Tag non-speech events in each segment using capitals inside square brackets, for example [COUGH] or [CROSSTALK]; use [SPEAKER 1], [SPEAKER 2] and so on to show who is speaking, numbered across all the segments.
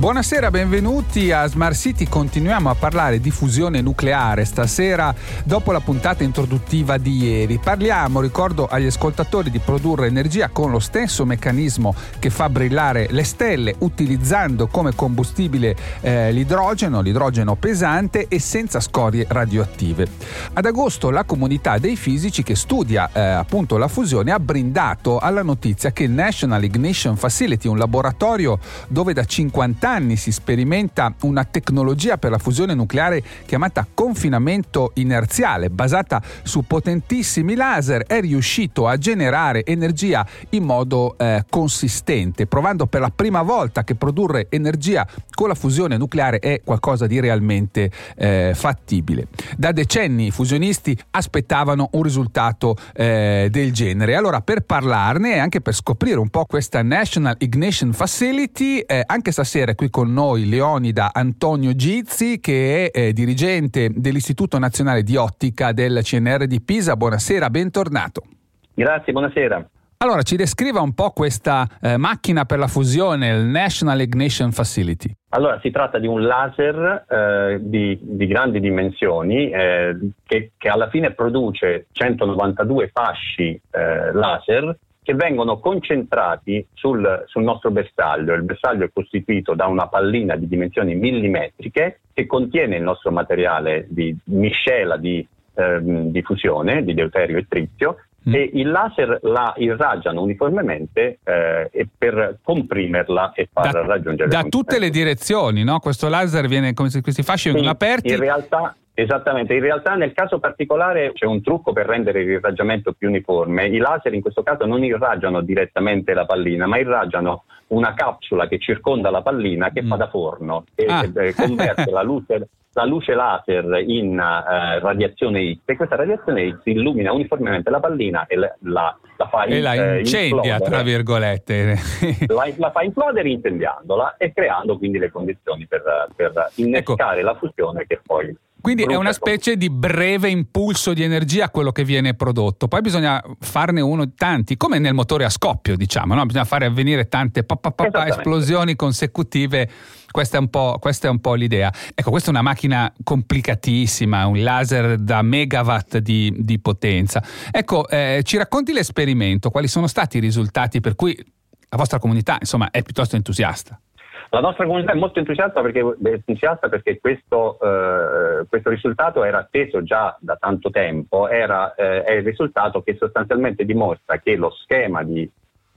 [SPEAKER 1] Buonasera, benvenuti a Smart City. Continuiamo a parlare di fusione nucleare stasera dopo la puntata introduttiva di ieri. Parliamo, ricordo agli ascoltatori, di produrre energia con lo stesso meccanismo che fa brillare le stelle utilizzando come combustibile eh, l'idrogeno, l'idrogeno pesante e senza scorie radioattive. Ad agosto la comunità dei fisici che studia eh, appunto la fusione ha brindato alla notizia che il National Ignition Facility, un laboratorio dove da 50 anni si sperimenta una tecnologia per la fusione nucleare chiamata confinamento inerziale, basata su potentissimi laser, è riuscito a generare energia in modo eh, consistente, provando per la prima volta che produrre energia con la fusione nucleare è qualcosa di realmente eh, fattibile. Da decenni i fusionisti aspettavano un risultato eh, del genere. Allora, per parlarne e anche per scoprire un po' questa National Ignition Facility, eh, anche stasera qui con noi Leonida Antonio Gizzi che è eh, dirigente dell'Istituto Nazionale di Ottica del CNR di Pisa. Buonasera, bentornato.
[SPEAKER 2] Grazie, buonasera.
[SPEAKER 1] Allora, ci descriva un po' questa eh, macchina per la fusione, il National Ignition Facility.
[SPEAKER 2] Allora, si tratta di un laser eh, di, di, grandi dimensioni eh, che, che, alla fine produce 192 fasci eh, laser che vengono concentrati sul, sul, nostro bersaglio. Il bersaglio è costituito da una pallina di dimensioni millimetriche che contiene il nostro materiale di miscela di, ehm, di fusione di deuterio e trizio mm. e il laser la irraggiano uniformemente eh, per comprimerla e far
[SPEAKER 1] da,
[SPEAKER 2] raggiungere
[SPEAKER 1] da tutte le direzioni, no? Questo laser viene come se questi fasci vengono aperti.
[SPEAKER 2] In realtà Esattamente, in realtà nel caso particolare c'è un trucco per rendere il irraggiamento più uniforme. I laser in questo caso non irraggiano direttamente la pallina, ma irraggiano una capsula che circonda la pallina che mm. fa da forno e ah. converte la luce, la luce, laser in uh, radiazione X e questa radiazione X illumina uniformemente la pallina e la, la, la fa
[SPEAKER 1] e la eh, incendia, tra virgolette. [LAUGHS]
[SPEAKER 2] la, la, fa implodere incendiandola e creando quindi le condizioni per, per innescare ecco. la fusione che poi
[SPEAKER 1] quindi è una specie di breve impulso di energia quello che viene prodotto. Poi bisogna farne uno tanti, come nel motore a scoppio, diciamo, no? bisogna fare avvenire tante pa, pa, pa, esplosioni consecutive. Questa è, questa è, un po', l'idea. Ecco, questa è una macchina complicatissima, un laser da megawatt di, di potenza. Ecco, eh, ci racconti l'esperimento, quali sono stati i risultati per cui la vostra comunità, insomma, è piuttosto entusiasta?
[SPEAKER 2] La nostra comunità è molto entusiasta perché, entusiasta perché questo, eh, questo, risultato era atteso già da tanto tempo, era, eh, è il risultato che sostanzialmente dimostra che lo schema di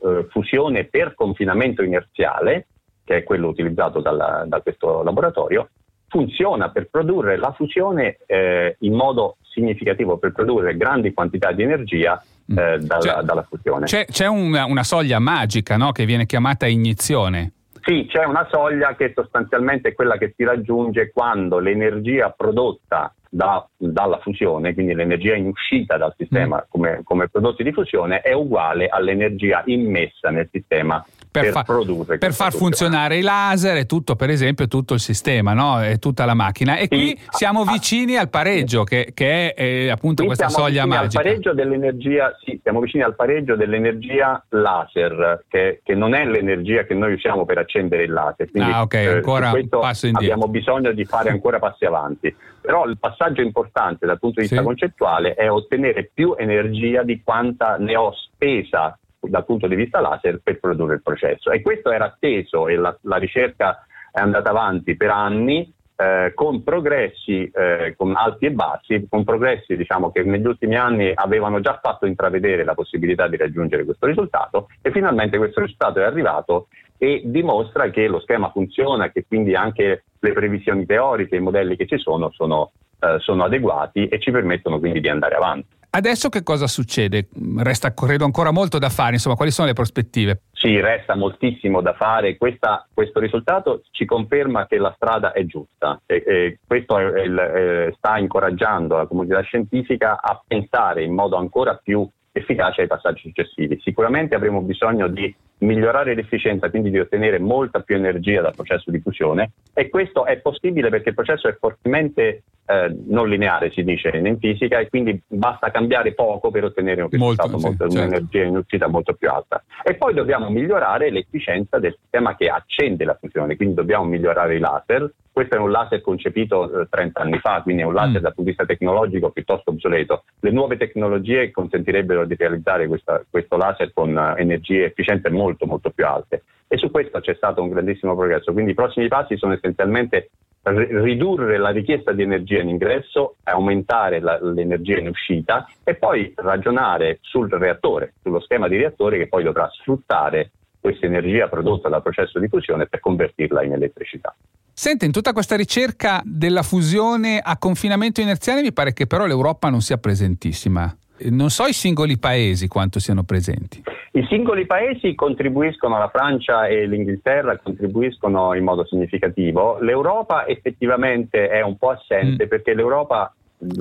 [SPEAKER 2] eh, fusione per confinamento inerziale, che è quello utilizzato dalla, da questo laboratorio, funziona per produrre la fusione eh, in modo significativo, per produrre grandi quantità di energia mm. eh, dalla, c'è, dalla, fusione.
[SPEAKER 1] C'è, c'è una, una, soglia magica no? che viene chiamata ignizione.
[SPEAKER 2] Sì, c'è una soglia che sostanzialmente è quella che si raggiunge quando l'energia prodotta da, dalla fusione, quindi l'energia in uscita dal sistema mm. come, come, prodotti di fusione, è uguale all'energia immessa nel sistema per, per produrre.
[SPEAKER 1] Per far funzionare i laser e tutto, per esempio, tutto il sistema, no? e tutta la macchina. E sì, qui siamo vicini al pareggio, che, che è eh, appunto questa soglia magica.
[SPEAKER 2] Al pareggio dell'energia, sì, siamo vicini al pareggio dell'energia laser, che, che, non è l'energia che noi usiamo per accendere il laser. Quindi,
[SPEAKER 1] ah, ok, ancora un passo indietro.
[SPEAKER 2] Abbiamo bisogno di fare ancora passi avanti. Però il passaggio importante dal punto di vista sì. concettuale è ottenere più energia di quanta ne ho spesa dal punto di vista laser per produrre il processo. E questo era atteso e la, la ricerca è andata avanti per anni eh, con progressi eh, con alti e bassi, con progressi diciamo, che negli ultimi anni avevano già fatto intravedere la possibilità di raggiungere questo risultato e finalmente questo risultato è arrivato e dimostra che lo schema funziona, che quindi anche le previsioni teoriche, i modelli che ci sono sono, eh, sono adeguati e ci permettono quindi di andare avanti.
[SPEAKER 1] Adesso che cosa succede? Resta, credo, ancora molto da fare, insomma, quali sono le prospettive?
[SPEAKER 2] Sì, resta moltissimo da fare. Questa, questo risultato ci conferma che la strada è giusta e, e questo è, è, sta incoraggiando la comunità scientifica a pensare in modo ancora più efficace ai passaggi successivi. Sicuramente avremo bisogno di migliorare l'efficienza, quindi di ottenere molta più energia dal processo di fusione e questo è possibile perché il processo è fortemente eh, non lineare, si dice in fisica, e quindi basta cambiare poco per ottenere un risultato, molto, molto, certo. un'energia in uscita molto più alta. E poi dobbiamo migliorare l'efficienza del sistema che accende la fusione, quindi dobbiamo migliorare i laser. Questo è un laser concepito eh, 30 anni fa, quindi è un laser mm. dal punto di vista tecnologico piuttosto obsoleto. Le nuove tecnologie consentirebbero di realizzare questa, questo laser con uh, energie efficienti molto molto più alte e su questo c'è stato un grandissimo progresso. Quindi i prossimi passi sono essenzialmente ridurre la richiesta di energia in ingresso, aumentare la, l'energia in uscita e poi ragionare sul reattore, sullo schema di reattore che poi dovrà sfruttare questa energia prodotta dal processo di fusione per convertirla in elettricità.
[SPEAKER 1] Sente, in tutta questa ricerca della fusione a confinamento inerziale mi pare che però l'Europa non sia presentissima. Non so i singoli paesi quanto siano presenti.
[SPEAKER 2] I singoli paesi contribuiscono, la Francia e l'Inghilterra contribuiscono in modo significativo. L'Europa effettivamente è un po' assente mm. perché l'Europa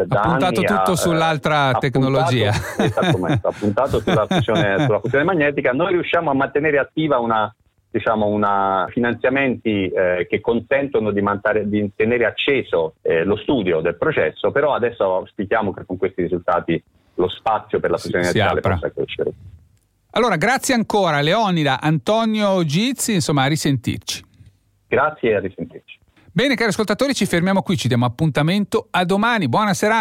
[SPEAKER 1] ha puntato tutto ha, sull'altra tecnologia. [LAUGHS]
[SPEAKER 2] Puntato, esattamente, ha puntato sulla fusione, sulla fusione, magnetica. Noi riusciamo a mantenere attiva una, diciamo, una finanziamenti eh, che consentono di, mantare, di, tenere acceso eh, lo studio del processo, però adesso auspichiamo che con questi risultati lo spazio per la fusione si, possa crescere.
[SPEAKER 1] Allora, grazie ancora Leonida, Antonio Gizzi, insomma, a risentirci.
[SPEAKER 2] Grazie e a risentirci.
[SPEAKER 1] Bene, cari ascoltatori, ci fermiamo qui, ci diamo appuntamento a domani. Buona serata.